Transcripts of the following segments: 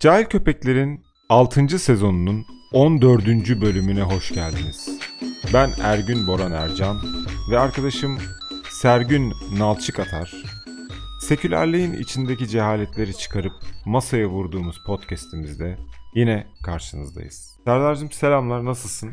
Cahil Köpekler'in 6. sezonunun 14. bölümüne hoş geldiniz. Ben Ergün Boran Ercan ve arkadaşım Sergün Nalçık Atar. Sekülerliğin içindeki cehaletleri çıkarıp masaya vurduğumuz podcast'imizde yine karşınızdayız. Serdar'cığım selamlar nasılsın?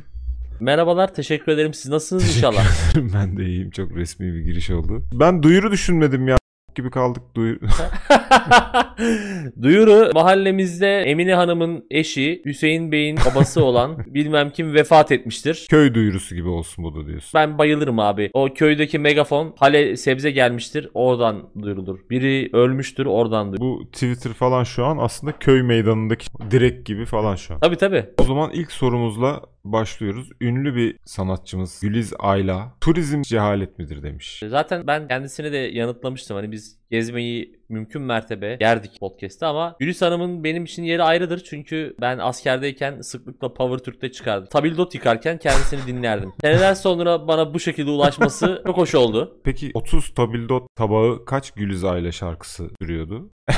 Merhabalar, teşekkür ederim. Siz nasılsınız inşallah? ben de iyiyim. Çok resmi bir giriş oldu. Ben duyuru düşünmedim ya gibi kaldık. Duyu... Duyuru mahallemizde Emine Hanım'ın eşi Hüseyin Bey'in babası olan bilmem kim vefat etmiştir. Köy duyurusu gibi olsun bu da diyorsun. Ben bayılırım abi. O köydeki megafon hale sebze gelmiştir oradan duyurulur. Biri ölmüştür oradan duyurulur. Bu Twitter falan şu an aslında köy meydanındaki direk gibi falan şu an. Tabii tabii. O zaman ilk sorumuzla başlıyoruz. Ünlü bir sanatçımız Güliz Ayla turizm cehalet midir demiş. Zaten ben kendisine de yanıtlamıştım. Hani biz gezmeyi mümkün mertebe yerdik podcast'te ama Gülis Hanım'ın benim için yeri ayrıdır. Çünkü ben askerdeyken sıklıkla Power Türk'te çıkardım. Tabildot yıkarken kendisini dinlerdim. Seneler sonra bana bu şekilde ulaşması çok hoş oldu. Peki 30 tabildot tabağı kaç Güliz Ayla şarkısı sürüyordu?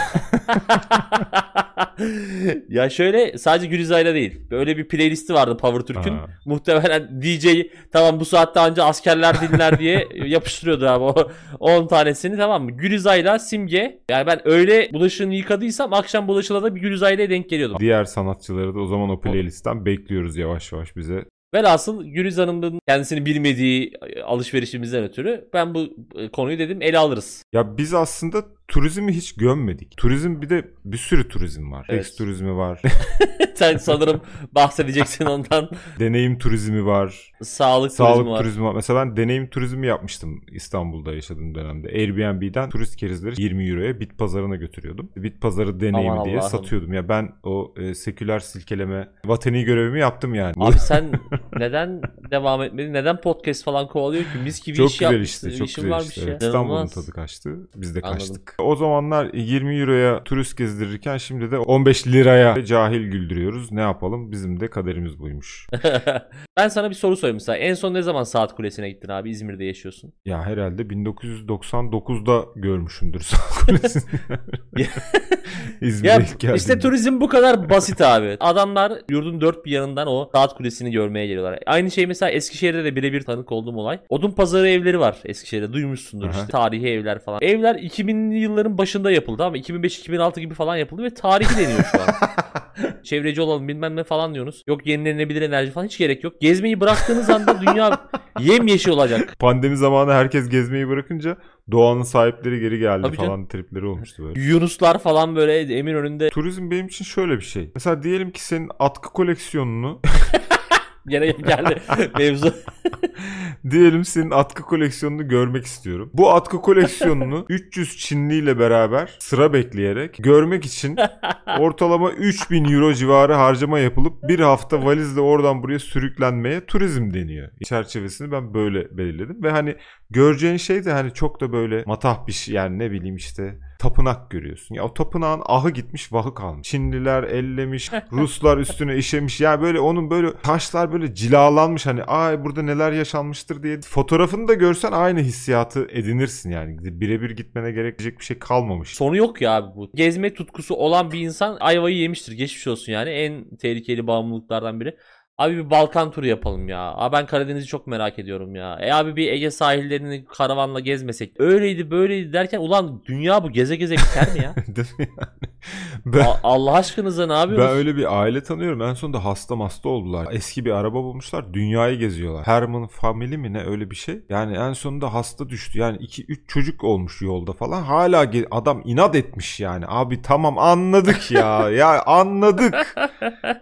ya şöyle sadece Gülizay'la değil. Böyle bir playlisti vardı Power Türk'ün. Muhtemelen DJ tamam bu saatte anca askerler dinler diye yapıştırıyordu abi o 10 tanesini tamam mı? Gülizay'la Simge. Yani ben öyle bulaşığını yıkadıysam akşam bulaşığına da bir Gülizay'la denk geliyordum. Diğer sanatçıları da o zaman o playlistten bekliyoruz yavaş yavaş bize. Velhasıl Güliz Hanım'ın kendisini bilmediği alışverişimizden ötürü ben bu e, konuyu dedim ele alırız. Ya biz aslında turizmi hiç gömmedik. Turizm bir de bir sürü turizm var. Evet. Seks turizmi var. Sen sanırım bahsedeceksin ondan. deneyim turizmi var. Sağlık, Sağlık turizmi var. turizmi var. Mesela ben deneyim turizmi yapmıştım İstanbul'da yaşadığım dönemde. Airbnb'den turist kerizleri 20 euroya bit pazarına götürüyordum. Bit pazarı deneyimi Aman diye Allah'ım. satıyordum. Ya ben o e, seküler silkeleme vatani görevimi yaptım yani. Abi sen neden devam etmedin? Neden podcast falan kovalıyor ki? Mis gibi çok iş güzel yapmışsın. işte. Çok İşin güzel varmış işte. ya. Evet, İstanbul'un İnanılmaz. tadı kaçtı. Biz de Anladım. kaçtık. O zamanlar 20 euroya turist gezdirirken şimdi de 15 liraya cahil güldürüyoruz. Ne yapalım? Bizim de kaderimiz buymuş. ben sana bir soru sorayım mesela. En son ne zaman Saat Kulesi'ne gittin abi? İzmir'de yaşıyorsun. Ya herhalde 1999'da görmüşümdür Saat Kulesi'ni. İzmir'e Ya geldiğimde. işte turizm bu kadar basit abi. Adamlar yurdun dört bir yanından o Saat Kulesi'ni görmeye geliyorlar. Aynı şey mesela Eskişehir'de de birebir tanık olduğum olay. Odun pazarı evleri var Eskişehir'de. Duymuşsundur Aha. işte. Tarihi evler falan. Evler 2000'li yılların başında yapıldı ama 2005-2006 gibi falan yapıldı ve tarihi deniyor şu an. Çevreci olalım bilmem ne falan diyorsunuz. Yok yenilenebilir enerji falan hiç gerek yok. Gezmeyi bıraktığınız anda dünya yemyeşil olacak. Pandemi zamanı herkes gezmeyi bırakınca doğanın sahipleri geri geldi Tabii falan canım. tripleri olmuştu böyle. Yunuslar falan böyle emin önünde Turizm benim için şöyle bir şey. Mesela diyelim ki senin atkı koleksiyonunu gene geldi mevzu. diyelim senin atkı koleksiyonunu görmek istiyorum. Bu atkı koleksiyonunu 300 Çinli ile beraber sıra bekleyerek görmek için ortalama 3000 euro civarı harcama yapılıp bir hafta valizle oradan buraya sürüklenmeye turizm deniyor. Çerçevesini ben böyle belirledim ve hani göreceğin şey de hani çok da böyle matah bir şey yani ne bileyim işte tapınak görüyorsun. Ya o tapınağın ahı gitmiş vahı kalmış. Çinliler ellemiş, Ruslar üstüne işemiş. Ya böyle onun böyle taşlar böyle cilalanmış hani ay burada neler yaşanmıştır diye. Fotoğrafını da görsen aynı hissiyatı edinirsin yani. Birebir gitmene gerekecek bir şey kalmamış. Sonu yok ya abi bu. Gezme tutkusu olan bir insan ayvayı yemiştir. Geçmiş olsun yani. En tehlikeli bağımlılıklardan biri. Abi bir Balkan turu yapalım ya. Abi ben Karadeniz'i çok merak ediyorum ya. E abi bir Ege sahillerini karavanla gezmesek. Öyleydi böyleydi derken ulan dünya bu geze geze biter mi ya? Değil mi yani? Ben, A- Allah aşkınıza ne ben yapıyorsunuz? öyle bir aile tanıyorum. En sonunda hasta hasta oldular. Eski bir araba bulmuşlar. Dünyayı geziyorlar. Herman Family mi ne öyle bir şey. Yani en sonunda hasta düştü. Yani 2-3 çocuk olmuş yolda falan. Hala ge- adam inat etmiş yani. Abi tamam anladık ya. ya anladık.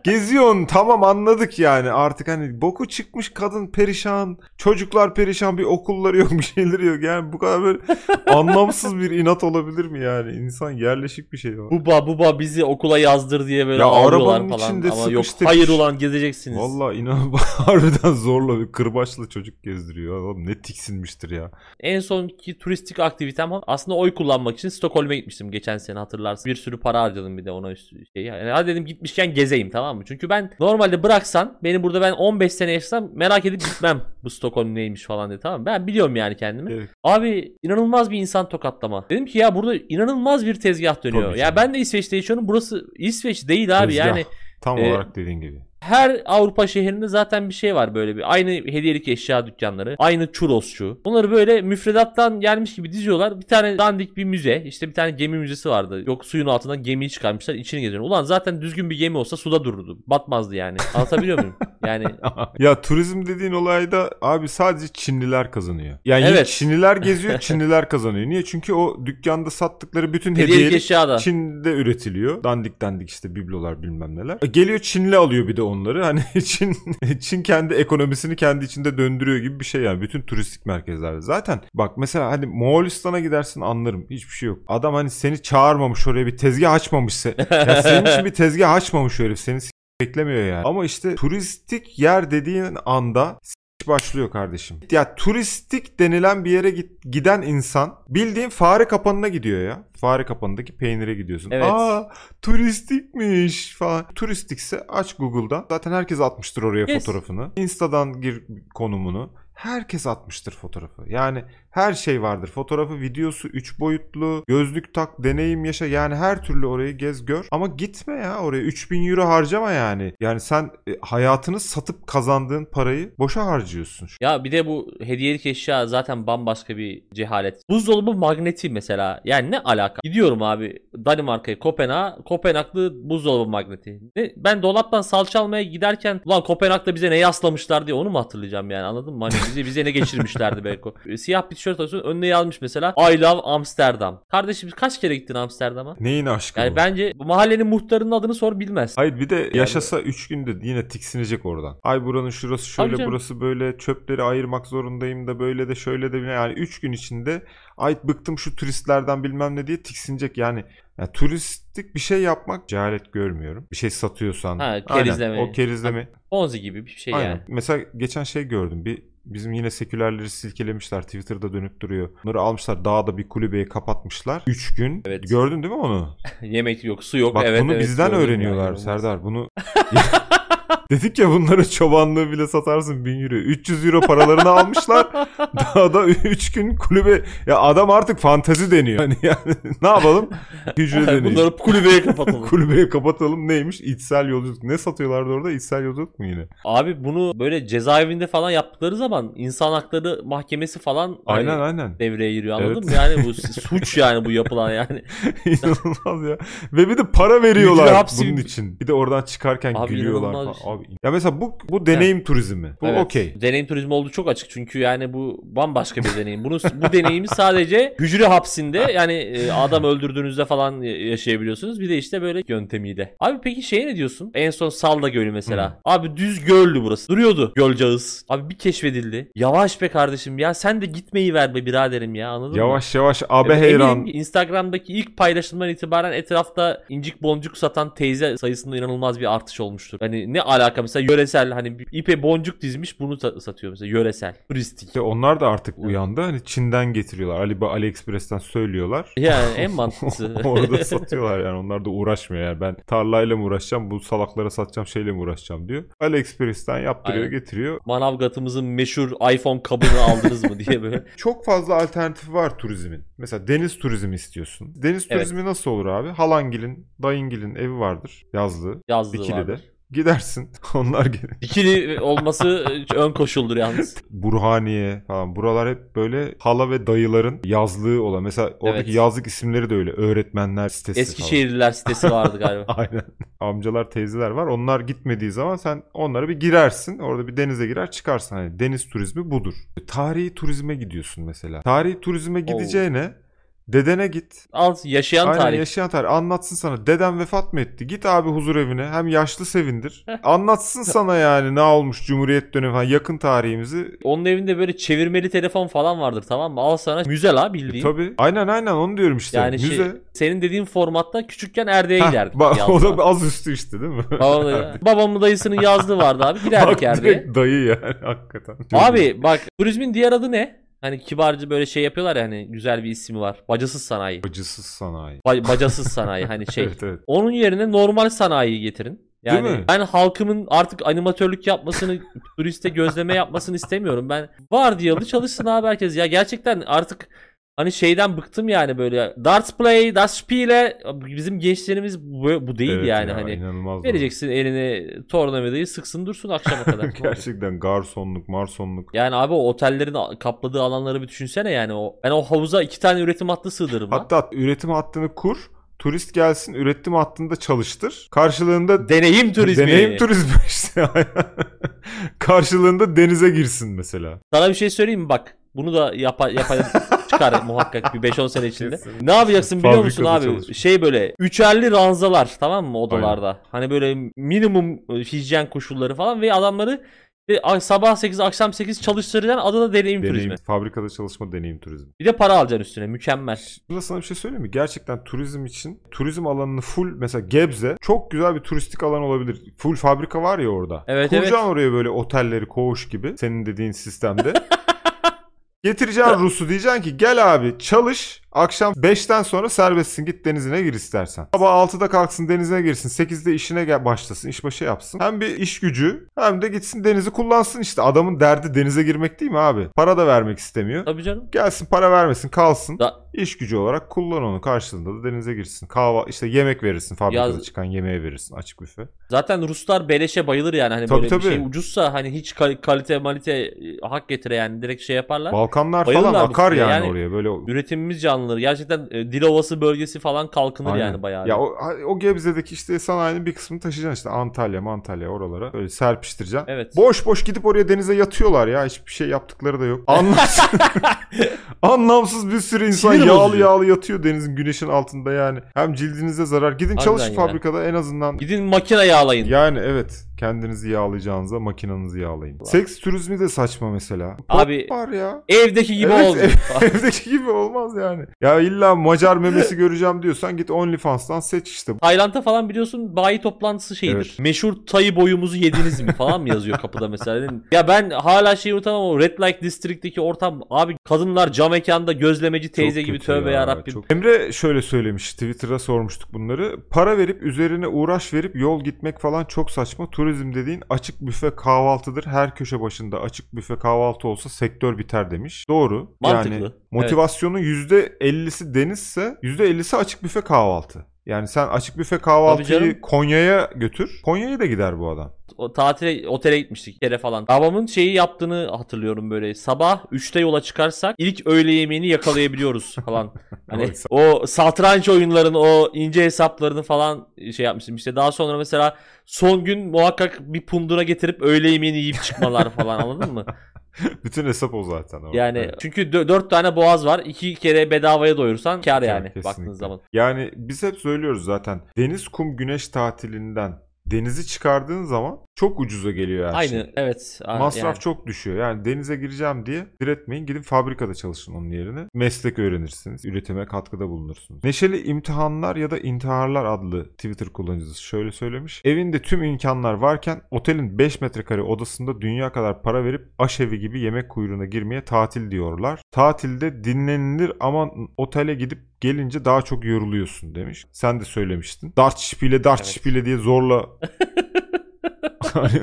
Geziyorsun tamam anladık yani. Artık hani boku çıkmış kadın perişan. Çocuklar perişan. Bir okulları yok bir şeyleri yok. Yani bu kadar böyle anlamsız bir inat olabilir mi yani? İnsan yerleşik bir şey var. Buba buba bizi okula yazdır diye böyle Ya arabanın falan. içinde Ama yok hayır tepiş. ulan gezeceksiniz. Valla inan harbiden zorla bir kırbaçla çocuk gezdiriyor. Adam ne tiksinmiştir ya. En sonki turistik aktivitem aslında oy kullanmak için Stockholm'e gitmiştim geçen sene hatırlarsın. Bir sürü para harcadım bir de ona şey. Yani hadi dedim gitmişken gezeyim tamam mı? Çünkü ben normalde bıraksan beni burada ben 15 sene yaşasam merak edip gitmem bu Stockholm neymiş falan diye tamam? Ben biliyorum yani kendimi. Evet. Abi inanılmaz bir insan tokatlama. Dedim ki ya burada inanılmaz bir tezgah dönüyor. Tabii ya canım. ben de İsveç'te yaşıyorum. Burası İsveç değil abi Tezgah. yani. Tam Ee, olarak dediğin gibi. Her Avrupa şehrinde zaten bir şey var böyle bir. Aynı hediyelik eşya dükkanları. Aynı churrosçu. Bunları böyle müfredattan gelmiş gibi diziyorlar. Bir tane dandik bir müze. işte bir tane gemi müzesi vardı. Yok suyun altından gemiyi çıkarmışlar. içini geziyorlar. Ulan zaten düzgün bir gemi olsa suda dururdu. Batmazdı yani. Anlatabiliyor muyum? Yani ya turizm dediğin olayda abi sadece Çinliler kazanıyor. Yani Evet. Çinliler geziyor, Çinliler kazanıyor. Niye? Çünkü o dükkanda sattıkları bütün hediyelik hediyelik eşya da. Çin'de üretiliyor. Dandik dandik işte biblolar bilmem neler. E, Geliyor Çinli alıyor bir de onları. Hani Çin Çin kendi ekonomisini kendi içinde döndürüyor gibi bir şey yani. Bütün turistik merkezlerde. Zaten bak mesela hani Moğolistan'a gidersin anlarım. Hiçbir şey yok. Adam hani seni çağırmamış oraya bir tezgah açmamışsa. ya senin için bir tezgah açmamış o herif. Seni beklemiyor yani. Ama işte turistik yer dediğin anda başlıyor kardeşim. Ya turistik denilen bir yere git, giden insan bildiğin fare kapanına gidiyor ya. Fare kapanındaki peynire gidiyorsun. Evet. Aa turistikmiş falan. Turistikse aç Google'dan. Zaten herkes atmıştır oraya Yes. fotoğrafını. Insta'dan gir konumunu. Herkes atmıştır fotoğrafı. Yani her şey vardır. Fotoğrafı, videosu, 3 boyutlu, gözlük tak, deneyim yaşa. Yani her türlü orayı gez gör. Ama gitme ya oraya. 3000 euro harcama yani. Yani sen e, hayatını satıp kazandığın parayı boşa harcıyorsun. Ya bir de bu hediyelik eşya zaten bambaşka bir cehalet. Buzdolabı magneti mesela. Yani ne alaka? Gidiyorum abi Danimarka'ya, Kopenhag'a. Kopenhaglı buzdolabı magneti. Ne? Ben dolaptan salça almaya giderken ulan Kopenhag'da bize ne yaslamışlar diye onu mu hatırlayacağım yani anladın mı? Hani bize, bize ne geçirmişlerdi belki. o. Siyah bir tişört alıyorsun önüne yazmış mesela I love Amsterdam. Kardeşim kaç kere gittin Amsterdam'a? Neyin aşkı Yani bu? bence bu mahallenin muhtarının adını sor bilmez. Hayır bir de yaşasa 3 günde yine tiksinecek oradan. Ay buranın şurası şöyle burası böyle çöpleri ayırmak zorundayım da böyle de şöyle de yani 3 gün içinde ay bıktım şu turistlerden bilmem ne diye tiksinecek yani. yani turistik bir şey yapmak cehalet görmüyorum. Bir şey satıyorsan. Ha, Aynen, kerizleme. o kerizleme. Ponzi gibi bir şey Aynen. yani. Mesela geçen şey gördüm. Bir bizim yine sekülerleri silkelemişler. Twitter'da dönüp duruyor. Bunları almışlar dağda bir kulübeye kapatmışlar. 3 gün. Evet. Gördün değil mi onu? Yemek yok, su yok. Bak evet, bunu evet, bizden öğreniyorlar yani. Serdar. Bunu Dedik ya bunların çobanlığı bile satarsın 1000 euro. 300 euro paralarını almışlar. Daha da 3 gün kulübe. Ya adam artık fantezi deniyor. Hani yani ne yapalım? Hücre deniyor. Bunları kulübeye kapatalım. Kulübeye kapatalım neymiş? İçsel yolculuk. Ne satıyorlardı orada? İçsel yolculuk mu yine? Abi bunu böyle cezaevinde falan yaptıkları zaman insan hakları mahkemesi falan hani Aynen aynen. devreye giriyor anladın Evet. mı? Yani bu suç yani bu yapılan yani. İnanılmaz ya. Ve bir de para veriyorlar bunun için. Bir de oradan çıkarken Abi gülüyorlar falan. Abi, ya mesela bu bu deneyim turizmi. Bu Evet. okey. Deneyim turizmi olduğu çok açık çünkü yani bu bambaşka bir deneyim. Bunu bu deneyimi sadece hücre hapsinde yani e, adam öldürdüğünüzde falan yaşayabiliyorsunuz. Bir de işte böyle yöntemiyle. Abi peki şey ne diyorsun? En son Salda Gölü mesela. Abi düz göldü burası. Duruyordu Gölcağız. Abi bir keşfedildi. Yavaş be kardeşim ya sen de gitmeyi ver be biraderim ya anladın mı? Yavaş yavaş abe Evet, heyran. Instagram'daki ilk paylaşımdan itibaren etrafta incik boncuk satan teyze sayısında inanılmaz bir artış olmuştur. Hani ne alaka mesela yöresel hani ipe boncuk dizmiş bunu sa- satıyor mesela yöresel, turistik. İşte onlar da artık uyandı. Hani Çin'den getiriyorlar. Ali AliExpress'ten söylüyorlar. Yani en mantıklısı. Orada satıyorlar yani. Onlar da uğraşmıyor yani. Ben tarlayla mı uğraşacağım, bu salaklara satacağım şeyle mi uğraşacağım diyor. AliExpress'ten yaptırıyor, Aynen. getiriyor. Manavgat'ımızın meşhur iPhone kabını aldınız mı diye böyle. Çok fazla alternatifi var turizmin. Mesela deniz turizmi istiyorsun. Deniz Evet. turizmi nasıl olur abi? Halangil'in, dayıngil'in evi vardır yazlığı. Yazdığı Dikili'de. vardır. Gidersin. Onlar gelir. İkili olması ön koşuldur yalnız. Burhaniye falan. Buralar hep böyle hala ve dayıların yazlığı olan. Mesela oradaki Evet. yazlık isimleri de öyle. Öğretmenler sitesi falan. Eskişehirliler sitesi vardı galiba. Aynen. Amcalar, teyzeler var. Onlar gitmediği zaman sen onlara bir girersin. Orada bir denize girer çıkarsın. Hani deniz turizmi budur. Tarihi turizme gidiyorsun mesela. Tarihi turizme gideceğine dedene git. Al yaşayan Aynen tarih. yaşayan tarih. Anlatsın sana. Deden vefat mı etti? Git abi huzur evine. Hem yaşlı sevindir. Anlatsın sana yani ne olmuş Cumhuriyet dönemi falan. Yakın tarihimizi. Onun evinde böyle çevirmeli telefon falan vardır tamam mı? Al sana müze la E, bildiğin. tabii. Aynen aynen onu diyorum işte. Yani şey, Müze. senin dediğin formatta küçükken Erde'ye giderdik. ba- o da az üstü işte değil mi? Babamın dayısının yazlığı vardı abi. Giderdik Bak Erde'ye. dayı yani hakikaten. Abi bak turizmin diğer adı ne? Hani kibarca böyle şey yapıyorlar ya hani güzel bir ismi var. Bacasız sanayi. Acısız sanayi. Ba- bacasız sanayi hani şey. Evet evet. Onun yerine normal sanayiyi getirin. Yani Değil mi? ben halkımın artık animatörlük yapmasını, turiste gözleme yapmasını istemiyorum. Ben vardiyalı çalışsın abi herkes. Ya gerçekten artık hani şeyden bıktım yani böyle darts play, das spiele bizim gençlerimiz bu, bu değil Evet yani ya, hani. Vereceksin eline tornavidayı sıksın dursun akşama kadar. Gerçekten garsonluk, marsonluk. Yani abi o otellerin kapladığı alanları bir düşünsene yani o. Ben o havuza iki tane üretim hattı sığdırırım lan. Hatta üretim hattını kur. Turist gelsin üretim hattında çalıştır. Karşılığında Deneyim turizmi. deneyim turizmi işte. Karşılığında denize girsin mesela. Sana bir şey söyleyeyim mi bak. Bunu da yapa, yapa çıkar muhakkak bir 5-10 sene içinde. Kesinlikle. Ne yapacaksın biliyor musun Fabrikada abi? çalışır. Şey böyle üçerli ranzalar tamam mı odalarda? Hani böyle minimum e, hijyen koşulları falan ve adamları e, a- sabah 8 akşam 8 çalıştıracaksın adına deneyim, Deneyim, turizmi. fabrikada çalışma deneyim turizmi. Bir de para alacaksın üstüne mükemmel. Burada sana bir şey söyleyeyim mi? Gerçekten turizm için turizm alanını full mesela Gebze çok güzel bir turistik alan olabilir. Full fabrika var ya orada. Evet, Kuracaksın evet. oraya böyle otelleri koğuş gibi senin dediğin sistemde. Getireceksin Rus'u diyeceksin ki gel abi çalış akşam 5'ten sonra serbestsin git denizine gir istersen. Sabah 6'da kalksın denizine girsin 8'de işine gel başlasın işbaşı yapsın. Hem bir iş gücü hem de gitsin denizi kullansın işte adamın derdi denize girmek değil mi abi? Para da vermek istemiyor. Tabii canım. Gelsin para vermesin kalsın. Da- İş gücü olarak kullan onu karşılığında da denize girsin. Kahva işte yemek verirsin fabrikada Ya- çıkan yemeği verirsin açık büfe. Zaten Ruslar beleşe bayılır yani hani Tabii, böyle bir tabii. şey ucuzsa hani hiç kal- kalite malite e, hak getire yani direkt şey yaparlar. Balkanlar Bayılırlar falan bu akar fikre. yani, Yani oraya böyle. Üretimimiz canlıdır. Gerçekten e, Dilovası bölgesi falan kalkınır Aynen. yani bayağı. Ya o, o Gebze'deki işte sanayinin bir kısmını taşıyacaksın işte Antalya, Mantalya oralara böyle serpiştireceksin. Evet. Boş boş gidip oraya denize yatıyorlar ya. Hiçbir şey yaptıkları da yok. Anlamsız, anlamsız bir sürü insan Sinir yağlı bozucu. yağlı yatıyor denizin güneşin altında yani. Hem cildinize zarar. Gidin çalışın Harbiden ya. fabrikada en azından. Gidin makine yağlayın. Yani evet kendinizi yağlayacağınıza makinanızı yağlayın. Var. Seks turizmi de saçma mesela. Abi- var ya. Evdeki gibi Evet, oldu. Evdeki gibi olmaz yani. Ya illa Macar memesi göreceğim diyorsan git OnlyFans'tan seç işte. Tayland'da falan biliyorsun bayi toplantısı şeyidir. Evet. Meşhur tayı boyumuzu yediniz mi falan mı yazıyor kapıda mesela. Ya ben hala şeyi unutamam o Red Light District'teki ortam abi kadınlar cam mekanda gözlemeci teyze Çok gibi tövbe ya, ya Rabbim. çok- Emre şöyle söylemiş Twitter'a sormuştuk bunları. Para verip üzerine uğraş verip yol gitmek falan çok saçma. Turizm dediğin açık büfe kahvaltıdır. Her köşe başında açık büfe kahvaltı olsa sektör biter demiş. Doğru. Mantıklı. Yani Evet. motivasyonun %50'si denizse %50'si açık büfe kahvaltı. Yani sen açık büfe kahvaltıyı. Konya'ya götür. Konya'ya da gider bu adam. O tatile otele gitmiştik kere falan. Babamın şeyi yaptığını hatırlıyorum böyle. Sabah 3'te yola çıkarsak ilk öğle yemeğini yakalayabiliyoruz falan. Hani o satranç oyunlarının o ince hesaplarını falan şey yapmıştım. İşte daha sonra mesela son gün muhakkak bir pundura getirip öğle yemeğini yiyip çıkmalar falan anladın mı? Bütün hesap o zaten. orada. Yani Evet. çünkü 4 tane boğaz var. 2 kere bedavaya doyursan kar yani Kesinlikle. baktığınız zaman. Yani biz hep söylüyoruz zaten. Deniz, kum, güneş tatilinden denizi çıkardığın zaman çok ucuza geliyor her Aynı şey. evet. a- Masraf yani. çok düşüyor. Yani denize gireceğim diye diretmeyin. Gidin fabrikada çalışın onun yerine. Meslek öğrenirsiniz. Üretime katkıda bulunursunuz. Neşeli imtihanlar ya da intiharlar adlı Twitter kullanıcısı şöyle söylemiş. Evinde tüm imkanlar varken otelin 5 metrekare odasında dünya kadar para verip aşevi gibi yemek kuyruğuna girmeye tatil diyorlar. Tatilde dinlenilir ama otele gidip gelince daha çok yoruluyorsun demiş. Sen de söylemiştin. Dart şipiyle dart Evet. şipiyle diye zorla Hani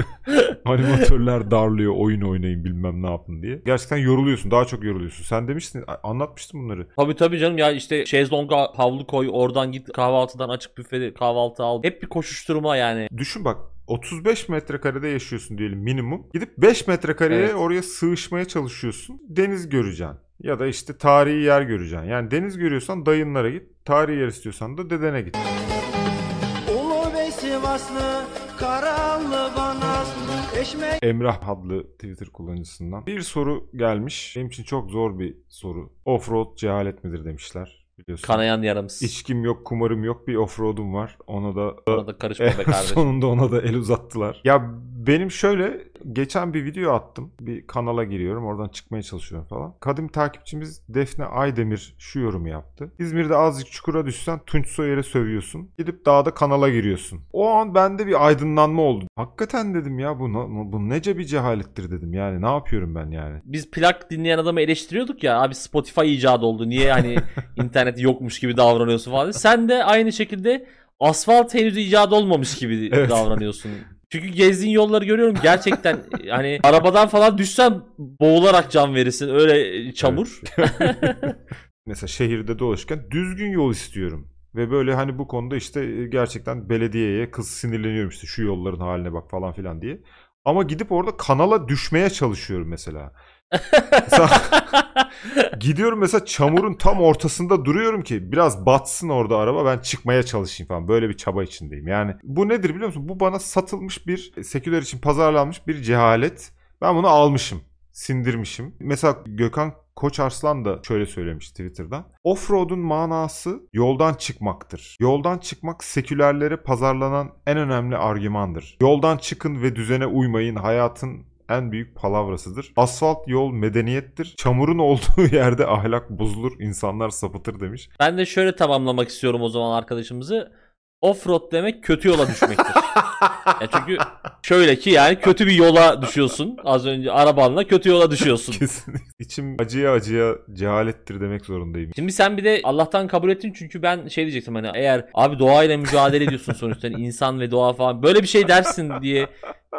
animatörler darlıyor oyun oynayın bilmem ne yapın diye. Gerçekten yoruluyorsun daha çok yoruluyorsun. Sen demiştin anlatmıştın bunları. Tabii tabii canım ya işte şezlonga havlu koy oradan git kahvaltıdan açık büfede kahvaltı al. Hep bir koşuşturma yani. Düşün bak 35 metrekarede yaşıyorsun diyelim minimum. Gidip 5 metrekareye Evet. oraya sığışmaya çalışıyorsun. Deniz göreceksin. Ya da işte tarihi yer göreceksin. Yani deniz görüyorsan dayınlara git. Tarihi yer istiyorsan da dedene git. Ulu ve Sivaslı, Karalı Eşme Emrah adlı Twitter kullanıcısından. Bir soru gelmiş. Benim için çok zor bir soru. Offroad cehalet midir demişler. Biliyorsun. Kanayan yaramız. İçkim yok, kumarım yok. Bir offroad'um var. Ona da Ona da karışma be kardeşim. sonunda ona da el uzattılar. Ya benim şöyle geçen bir video attım. Bir kanala giriyorum. Oradan çıkmaya çalışıyorum falan. Kadim takipçimiz Defne Aydemir şu yorumu yaptı. İzmir'de azıcık çukura düşsen Tunç Soyer'e sövüyorsun. Gidip dağda kanala giriyorsun. O an bende bir aydınlanma oldu. Hakikaten dedim ya bu, bu nece bir cehalettir dedim. Yani ne yapıyorum ben yani. Biz plak dinleyen adamı eleştiriyorduk ya abi Spotify icadı oldu. Niye hani internet yokmuş gibi davranıyorsun falan. Sen de aynı şekilde asfalt henüz icat olmamış gibi Evet. davranıyorsun. Çünkü gezdiğin yolları görüyorum gerçekten hani arabadan falan düşsen boğularak can verirsin öyle çamur. Mesela şehirde dolaşırken düzgün yol istiyorum. Ve böyle hani bu konuda işte e, gerçekten belediyeye kız sinirleniyorum işte şu yolların haline bak falan filan diye. Ama gidip orada kanala düşmeye çalışıyorum mesela. Gidiyorum mesela çamurun tam ortasında duruyorum ki biraz batsın orada araba ben çıkmaya çalışayım falan. Böyle bir çaba içindeyim. Yani bu nedir biliyor musun? Bu bana satılmış bir seküler için pazarlanmış bir cehalet. Ben bunu almışım. Sindirmişim. Mesela Gökhan Koç Arslan da şöyle söylemiş Twitter'da. Offroad'un manası yoldan çıkmaktır. Yoldan çıkmak sekülerlere pazarlanan en önemli argümandır. Yoldan çıkın ve düzene uymayın hayatın en büyük palavrasıdır. Asfalt yol medeniyettir. Çamurun olduğu yerde ahlak bozulur, insanlar sapıtır demiş. Ben de şöyle tamamlamak istiyorum o zaman arkadaşımızı. Offroad demek kötü yola düşmektir. ya çünkü şöyle ki yani kötü bir yola düşüyorsun. Az önce arabanla kötü yola düşüyorsun. Kesinlikle. İçim acıya acıya cehalettir demek zorundayım. Şimdi sen bir de Allah'tan kabul ettin çünkü ben şey diyecektim hani eğer abi doğayla mücadele ediyorsun sonuçta hani insan ve doğa falan böyle bir şey dersin diye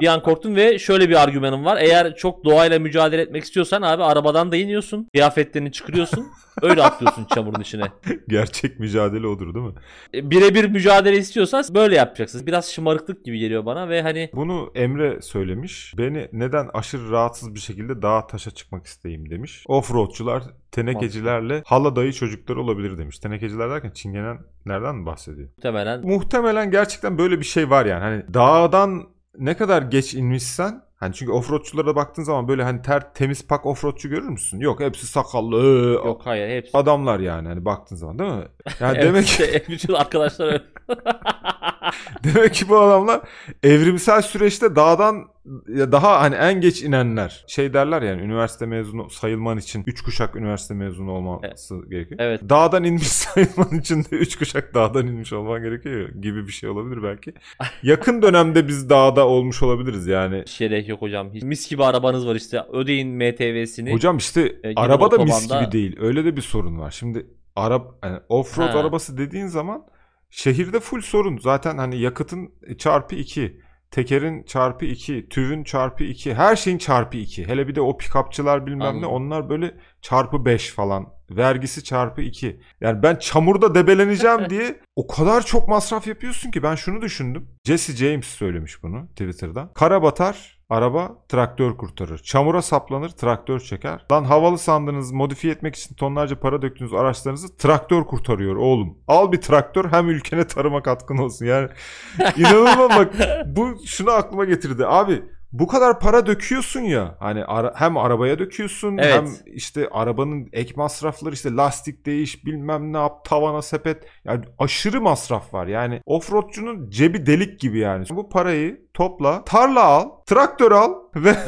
bir an korktum ve şöyle bir argümanım var. Eğer çok doğayla mücadele etmek istiyorsan abi arabadan da iniyorsun. Kıyafetlerini çıkarıyorsun. Öyle atlıyorsun çamurun içine. Gerçek mücadele odur değil mi? E, Birebir mücadele istiyorsan böyle yapacaksın. Biraz şımarıklık gibi geliyor bana ve hani Bunu Emre söylemiş. Beni neden aşırı rahatsız bir şekilde dağa taşa çıkmak isteyeyim demiş. Offroadçular tenekecilerle haladayı çocuklar olabilir demiş. Tenekeciler derken çingenen nereden bahsediyor? muhtemelen Muhtemelen gerçekten böyle bir şey var yani. Hani dağdan ne kadar geç inmişsen hani çünkü offroadçulara baktığın zaman böyle hani ter temiz pak offroadçu görür müsün? Yok hepsi sakallı. yok hayır hepsi. Adamlar yani hani baktığın zaman değil mi? Yani Evet, demek ki bütün arkadaşlar. Demek ki bu adamlar evrimsel süreçte dağdan daha hani en geç inenler. Şey derler yani üniversite mezunu sayılman için 3 kuşak üniversite mezunu olması gerekiyor. Evet. Dağdan inmiş sayılman için de 3 kuşak dağdan inmiş olman gerekiyor gibi bir şey olabilir belki. Yakın dönemde biz dağda olmuş olabiliriz yani. Gerek yok hocam. Hiç- Mis gibi arabanız var işte. Ödeyin MTV'sini. Hocam işte E, araba da mis gibi değil. Öyle de bir sorun var. Şimdi arab yani offroad Ha. arabası dediğin zaman şehirde full sorun. Zaten hani yakıtın çarpı 2, tekerin çarpı 2, tüvün çarpı 2, her şeyin çarpı 2. Hele bir de o pikapçılar bilmem ne Anladım. onlar böyle çarpı 5 falan. Vergisi çarpı 2. Yani ben çamurda debeleneceğim diye o kadar çok masraf yapıyorsun ki ben şunu düşündüm. Jesse James söylemiş bunu Twitter'da. Kara batar, araba traktör kurtarır. Çamura saplanır, traktör çeker. Lan havalı sandınız, modifiye etmek için tonlarca para döktüğünüz araçlarınızı traktör kurtarıyor oğlum. Al bir traktör hem ülkene tarıma katkın olsun. Yani inanılmaz bak bu şunu aklıma getirdi. Abi bu kadar para döküyorsun ya hani ara- hem arabaya döküyorsun Evet. hem işte arabanın ek masrafları işte lastik değiş bilmem ne yap tavana sepet yani aşırı masraf var yani offroadçunun cebi delik gibi yani bu parayı topla tarla al traktör al ve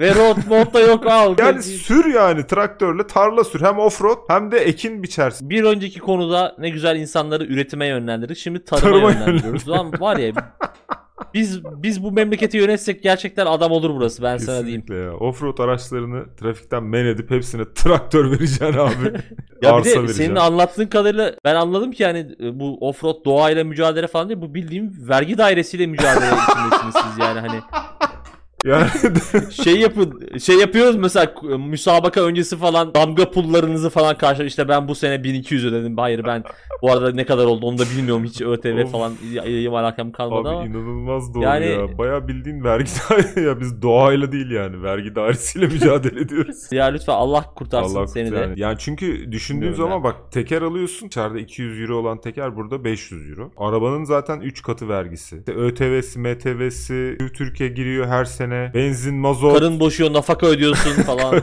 Ve road mod da yok al. yani sür yani traktörle tarla sür hem offroad hem de ekin biçersin. Bir önceki konuda ne güzel insanları üretime yönlendirdik. Şimdi tarıma, Tarıma yönlendiriyoruz. Lan var ya biz biz bu memleketi yönetsek gerçekten adam olur burası ben sana diyeyim. Kesinlikle ya. Offroad araçlarını trafikten men edip hepsine traktör vereceksin abi. Ya bir Arsa de vereceksin. senin anlattığın kadarıyla ben anladım ki yani e, bu offroad doğayla mücadele falan değil bu bildiğim vergi dairesiyle mücadele içindesiniz siz yani hani Yani şey yapın şey yapıyoruz mesela müsabaka öncesi falan damga pullarınızı falan karşı işte ben bu sene 1200 ödedim hayır ben bu arada ne kadar oldu onu da bilmiyorum hiç ÖTV Of. falan yayım alakam kalmadı Abi ama inanılmaz doğru Yani- ya. Bayağı bildiğin vergi daire ya biz doğayla değil yani vergi dairesiyle mücadele ediyoruz. ya lütfen Allah kurtarsın Allah seni yani. de. Yani çünkü düşündüğün zaman yani. bak teker alıyorsun. İçeride 200 euro olan teker burada 500 euro. Arabanın zaten 3 katı vergisi. İşte ÖTV'si, MTV'si, Türkiye giriyor her sene. Benzin, mazot. Karın boşuyor nafaka ödüyorsun falan.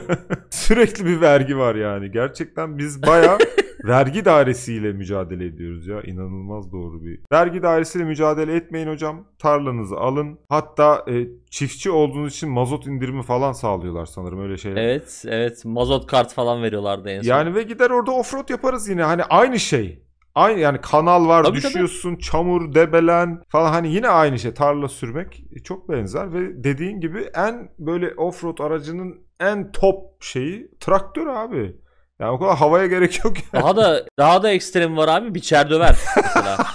Sürekli bir vergi var yani. Gerçekten biz bayağı vergi dairesiyle mücadele ediyoruz ya. İnanılmaz doğru bir. Vergi dairesiyle mücadele etmeyin hocam. Tarlanızı alın. Hatta e, çiftçi olduğunuz için mazot indirimi falan sağlıyorlar sanırım öyle şeyler. evet evet mazot kart falan veriyorlardı en son. Yani ve gider orada offroad yaparız yine. Hani aynı şey. Aynı yani kanal var Tabii, tabii. düşüyorsun çamur debelen falan hani yine aynı şey tarla sürmek e, çok benzer ve dediğin gibi en böyle offroad aracının en top şeyi traktör abi. Yani o kadar havaya gerek yok ya. Daha da daha da ekstrem var abi biçer döver mesela.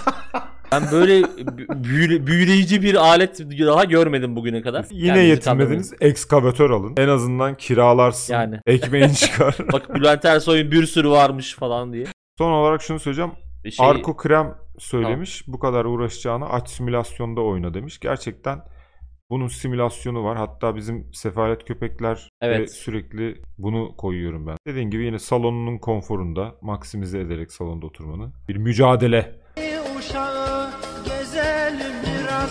Ben böyle bü- büyüle- büyüleyici bir alet daha görmedim bugüne kadar. Yine Kendinizi yetinmediniz. Ekskavatör alın. En azından kiralarsın. Yani. Ekmeğin çıkar. Bak Bülent Ersoy'un bir sürü varmış falan diye. Son olarak şunu söyleyeceğim. Şey, Arko Krem söylemiş. Bu kadar uğraşacağına aç simülasyonda oyna demiş. Gerçekten bunun simülasyonu var. Hatta bizim sefalet köpekler Evet. ve sürekli bunu koyuyorum ben. Dediğim gibi yine salonunun konforunda maksimize ederek salonda oturmanı. Bir mücadele. uşağı gezelim biraz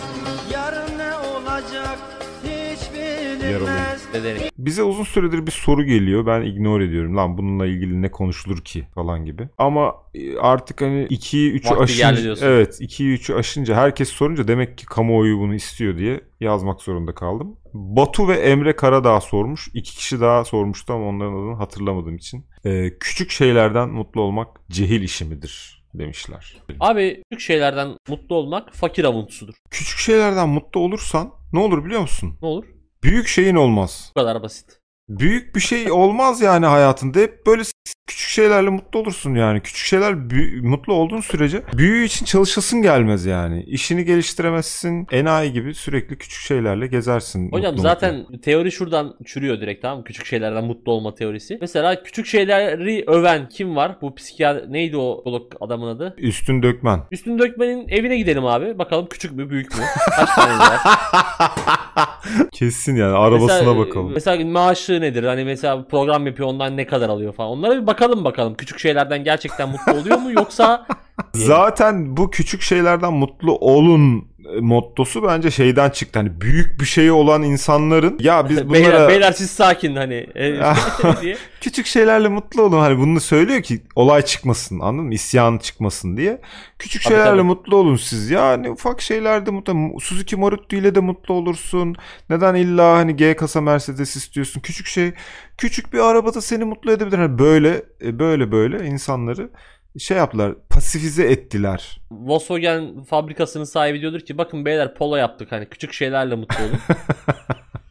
Yarın ne olacak hiç bilinmez dedik. Bize uzun süredir bir soru geliyor. Ben ignore ediyorum. Lan bununla ilgili ne konuşulur ki falan gibi. Ama e, artık hani 2'yi 3'ü Vakti geldi aşınca evet 2'yi 3'ü aşınca herkes sorunca demek ki kamuoyu bunu istiyor diye yazmak zorunda kaldım. Batu ve Emre Karadağ sormuş. İki kişi daha sormuştu ama onların adını hatırlamadığım için. Ee, küçük şeylerden mutlu olmak cehil işi midir demişler. Abi küçük şeylerden mutlu olmak fakir avuntusudur. Küçük şeylerden mutlu olursan ne olur biliyor musun? Ne olur? Büyük şeyin olmaz. Bu kadar basit. Büyük bir şey olmaz yani hayatında. Hep böyle küçük şeylerle mutlu olursun yani. Küçük şeyler mutlu olduğun sürece büyüğü için çalışasın gelmez yani. İşini geliştiremezsin. Enayi gibi sürekli küçük şeylerle gezersin. Hocam mutlu zaten teori şuradan çürüyor direkt tamam mı? Küçük şeylerden mutlu olma teorisi. Mesela küçük şeyleri öven kim var? Bu psikiyatr neydi o psikolog adamın adı? mutlu. Üstün dökmen. Üstün Dökmen'in evine gidelim abi. Bakalım küçük mü büyük mü? Kaç tane var? Kesin yani arabasına Mesela- bakalım. Mesela maaşı nedir? Hani mesela program yapıyor ondan ne kadar alıyor falan. Onlara bir bakalım bakalım. Küçük şeylerden gerçekten mutlu oluyor mu yoksa Zaten bu küçük şeylerden mutlu olun mottosu bence şeyden çıktı. Hani büyük bir şey olan insanların ya biz bunlara beyler, beyler siz sakin hani e, küçük şeylerle mutlu olun. Hani bunu söylüyor ki olay çıkmasın anladın mı? İsyan çıkmasın diye. Küçük Tabii, şeylerle tabii. mutlu olun siz. Yani ufak şeylerde mutlu. Suzuki Maruti ile de mutlu olursun. Neden illa hani G kasa Mercedes istiyorsun? Küçük şey küçük bir arabada seni mutlu edebilir. Hani böyle e, böyle böyle insanları şey yaptılar. Pasifize ettiler. Volkswagen fabrikasının sahibi diyordur ki bakın beyler polo yaptık hani küçük şeylerle mutlu olun.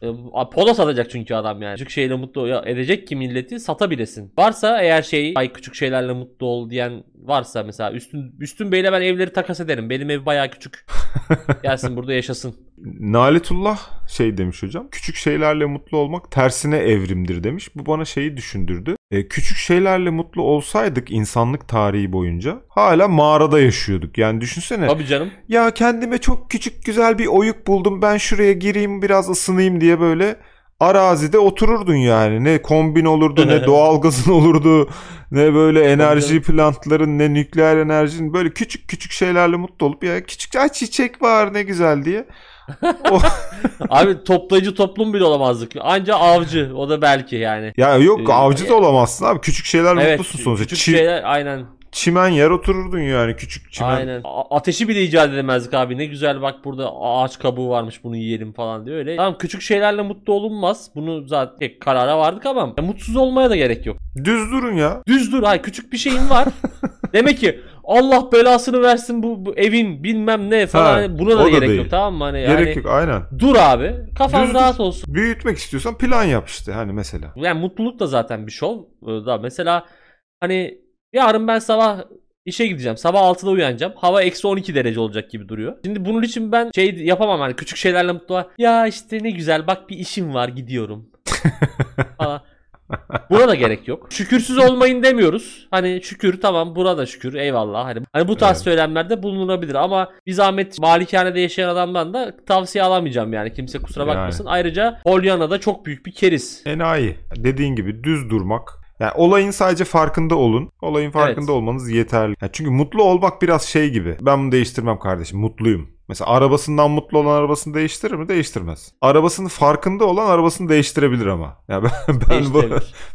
E, polo satacak çünkü adam yani. Küçük şeyle mutlu edecek ki milleti satabilesin. Varsa eğer şey ay küçük şeylerle mutlu ol diyen varsa mesela üstün üstün beyle ben evleri takas ederim. Benim ev bayağı küçük. Gelsin burada yaşasın. Naletullah şey demiş hocam. Küçük şeylerle mutlu olmak tersine evrimdir demiş. Bu bana şeyi düşündürdü. E, küçük şeylerle mutlu olsaydık insanlık tarihi boyunca hala mağarada yaşıyorduk. Yani düşünsene. Tabii canım. Ya kendime çok küçük güzel bir oyuk buldum. Ben şuraya gireyim biraz ısınayım diye böyle arazide otururdun yani. Ne kombin olurdu ne doğalgazın olurdu. Ne böyle enerji plantların ne nükleer enerjinin böyle küçük küçük şeylerle mutlu olup ya küçük ay çiçek var ne güzel diye. Abi toplayıcı toplum bile olamazdık. Anca avcı o da belki yani. ya yok Ee, avcı da olamazsın abi. Küçük şeylerle Evet mutlusun sonuçta. küçük Çi- şeyler aynen. Çimen yer otururdun yani küçük çimen. Aynen. A- ateşi bile icat edemezdik abi. Ne güzel bak burada ağaç kabuğu varmış bunu yiyelim falan diye öyle. Tamam küçük şeylerle mutlu olunmaz. Bunu zaten tek karara vardık ama mutsuz olmaya da gerek yok. Düz durun ya. Düz dur. Hayır küçük bir şeyin var. Demek ki Allah belasını versin bu, bu evin bilmem ne falan. Ha, Hani buna da, da gerek değil. yok tamam mı? Hani Gerek yani yok aynen. dur abi. Kafan Düz rahat olsun. Büyütmek istiyorsan plan yap işte hani mesela. Yani mutluluk da zaten bir şov. Ee, Da mesela hani yarın ben sabah işe gideceğim. Sabah 6'da uyanacağım. Hava eksi 12 derece olacak gibi duruyor. Şimdi bunun için ben şey yapamam hani küçük şeylerle mutlu Ya işte ne güzel bak bir işim var gidiyorum. Buna da gerek yok. Şükürsüz olmayın demiyoruz. Hani şükür tamam buna da şükür eyvallah. Hani, hani bu tarz Evet. söylemlerde bulunulabilir ama bir zahmet malikanede yaşayan adamdan da tavsiye alamayacağım yani kimse kusura Yani. bakmasın. Ayrıca Polyana'da çok büyük bir keriz. Enayi. Dediğin gibi düz durmak. Yani olayın sadece farkında olun. Olayın farkında Evet. olmanız yeterli. Yani çünkü mutlu olmak biraz şey gibi. Ben bunu değiştirmem kardeşim. Mutluyum. Mesela arabasından mutlu olan arabasını değiştirir mi? Değiştirmez. Arabasının farkında olan arabasını değiştirebilir ama. Yani ben, ben bu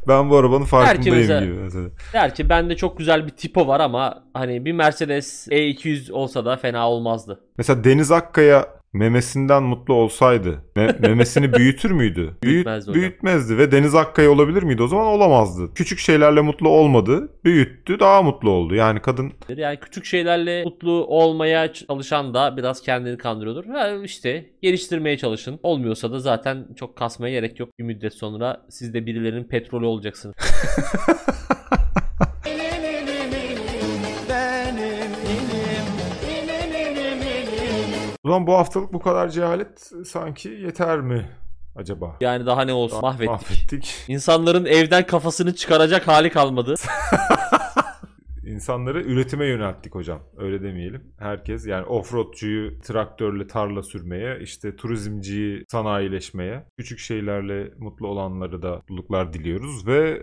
ben bu arabanın farkındayım mesela- gibi mesela. Der ki bende çok güzel bir tipo var ama hani bir Mercedes E200 olsa da fena olmazdı. Mesela Deniz Akkaya memesinden mutlu olsaydı me- memesini büyütür müydü? Büyüt, Büyütmezdi ve Deniz Akkaya olabilir miydi? O zaman olamazdı. Küçük şeylerle mutlu olmadı. Büyüttü daha mutlu oldu. Yani kadın Yani küçük şeylerle mutlu olmaya çalışan da biraz kendini kandırıyordur. Ha işte geliştirmeye çalışın. Olmuyorsa da zaten çok kasmaya gerek yok. Bir müddet sonra siz de birilerinin petrolü olacaksınız. zaman bu haftalık bu kadar cehalet sanki yeter mi acaba? Yani daha ne olsun mahvettik. Mahvettik. İnsanların evden kafasını çıkaracak hali kalmadı. İnsanları üretime yönelttik hocam. Öyle demeyelim. Herkes yani offroadcuyu traktörle tarla sürmeye, işte turizmciyi sanayileşmeye, küçük şeylerle mutlu olanları da mutluluklar diliyoruz ve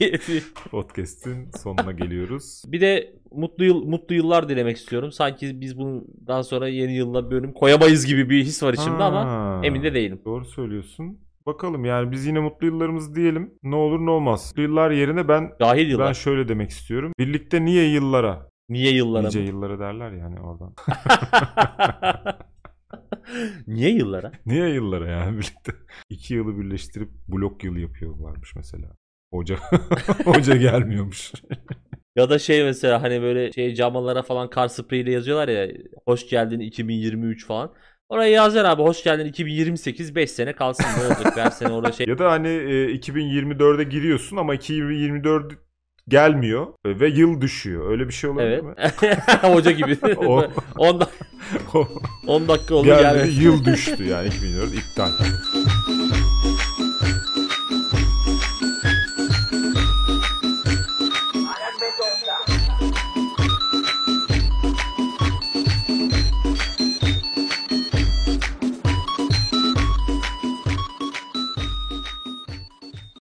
de- podcast'in sonuna geliyoruz. bir de mutlu yıl mutlu yıllar dilemek istiyorum. Sanki biz bundan sonra yeni yılla bölüm koyamayız gibi bir his var içimde ama Ha, emin de değilim. Doğru söylüyorsun. Bakalım yani biz yine mutlu yıllarımızı diyelim. Ne olur ne olmaz. Mutlu yıllar yerine ben Cahil ben yıllar. şöyle demek istiyorum. Birlikte niye yıllara? Niye yıllara Nice mı? yıllara derler yani oradan. Niye yıllara? Niye yıllara yani birlikte? İki yılı birleştirip blok yılı yapıyorlarmış mesela. Hoca hoca gelmiyormuş. Ya da şey mesela hani böyle şey camalara falan kar spreyiyle yazıyorlar ya hoş geldin 2023 falan. Oraya yazar abi hoş geldin 2028 5 sene kalsın ne olacak her sene orada şey. ya da hani e, 2024'e giriyorsun ama 2024 gelmiyor ve yıl düşüyor. Öyle bir şey olabilir Evet. mi? Hoca gibi. O- 10 dak- O 10 dakika oldu gelmedi. yıl düştü yani 2024 iptal.